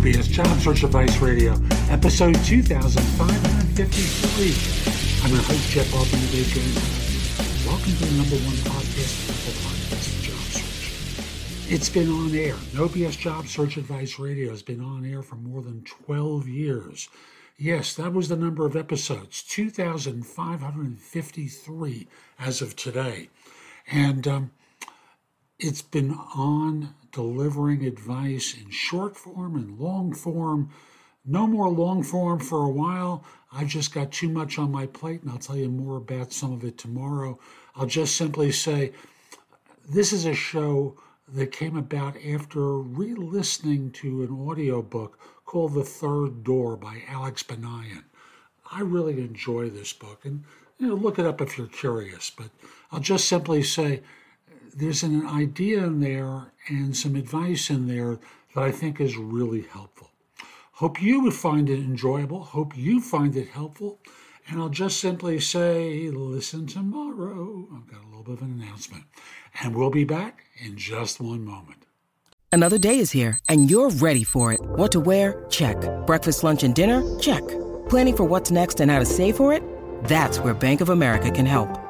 BS Job Search Advice Radio, episode 2553. I'm your host, Jeff Altman, the. Welcome to the number one podcast, the podcast job search. It's been on air. No BS Job Search Advice Radio has been on air for more than 12 years. Yes, that was the number of episodes, 2,553 as of today. And um, it's been on delivering advice in short form and long form. No more long form for a while. I've just got too much on my plate, and I'll tell you more about some of it tomorrow. I'll just simply say this is a show that came about after re listening to an audiobook called The Third Door by Alex Banayan. I really enjoy this book, and you know, look it up if you're curious, but I'll just simply say there's an idea in there and some advice in there that I think is really helpful. Hope you would find it enjoyable. Hope you find it helpful. And I'll just simply say, listen tomorrow. I've got a little bit of an announcement. And we'll be back in just one moment. Another day is here, and you're ready for it. What to wear? Check. Breakfast, lunch, and dinner? Check. Planning for what's next and how to save for it? That's where Bank of America can help.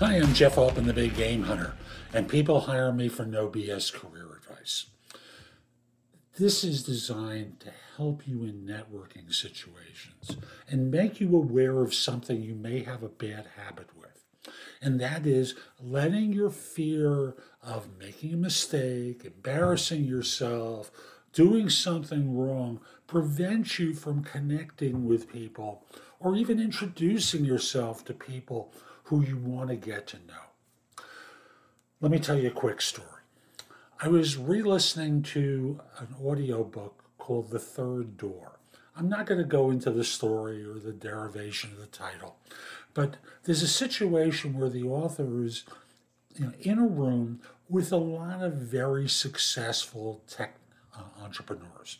Hi, I'm Jeff Altman, the Big Game Hunter, and people hire me for no BS career advice. This is designed to help you in networking situations and make you aware of something you may have a bad habit with. And that is letting your fear of making a mistake, embarrassing yourself, doing something wrong prevent you from connecting with people or even introducing yourself to people who you want to get to know. Let me tell you a quick story. I was re listening to an audiobook called The Third Door. I'm not going to go into the story or the derivation of the title, but there's a situation where the author is you know, in a room with a lot of very successful tech uh, entrepreneurs,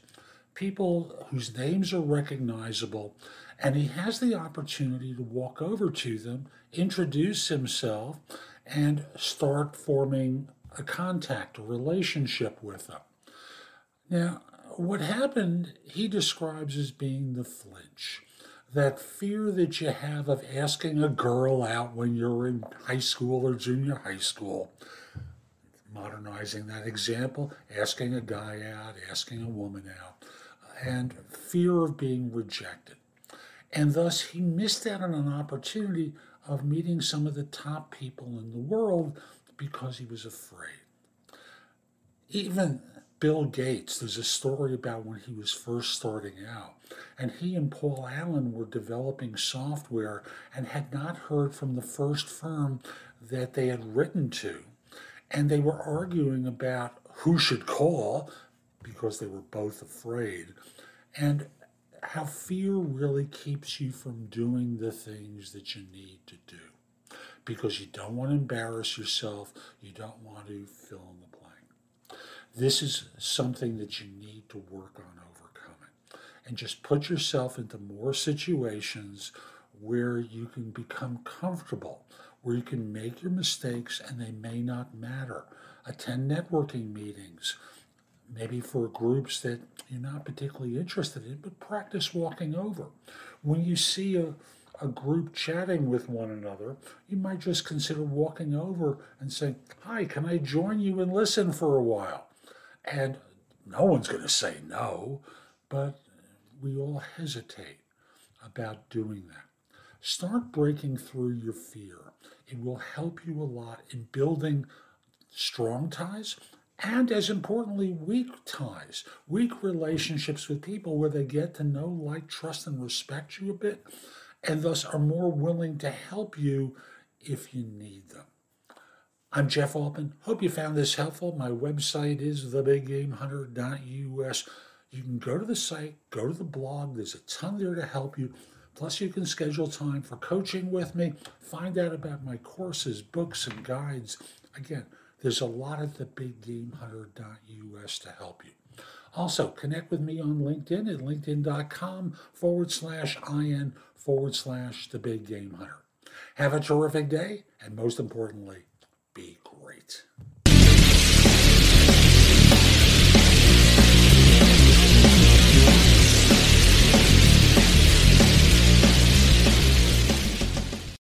people whose names are recognizable and he has the opportunity to walk over to them, introduce himself, and start forming a contact, a relationship with them. Now, what happened, he describes as being the flinch. That fear that you have of asking a girl out when you're in high school or junior high school. Modernizing that example, asking a guy out, asking a woman out, and fear of being rejected. And thus, he missed out on an opportunity of meeting some of the top people in the world because he was afraid. Even Bill Gates, there's a story about when he was first starting out, and he and Paul Allen were developing software and had not heard from the first firm that they had written to. And they were arguing about who should call because they were both afraid. And how fear really keeps you from doing the things that you need to do because you don't want to embarrass yourself, you don't want to fill in the blank. This is something that you need to work on overcoming. And just put yourself into more situations where you can become comfortable, where you can make your mistakes and they may not matter. Attend networking meetings maybe for groups that you're not particularly interested in, but practice walking over. When you see a, a group chatting with one another, you might just consider walking over and saying, Hi, can I join you and listen for a while? And no one's going to say no, but we all hesitate about doing that. Start breaking through your fear. It will help you a lot in building strong ties and as importantly, weak ties, weak relationships with people where they get to know, like, trust, and respect you a bit, and thus are more willing to help you if you need them. I'm Jeff Altman. Hope you found this helpful. My website is thebiggamehunter.us. You can go to the site, go to the blog. There's a ton there to help you. Plus, you can schedule time for coaching with me, find out about my courses, books, and guides. Again, there's a lot at thebiggamehunter.us to help you. Also, connect with me on LinkedIn at linkedin.com forward slash IN forward slash the big game hunter. Have a terrific day, and most importantly.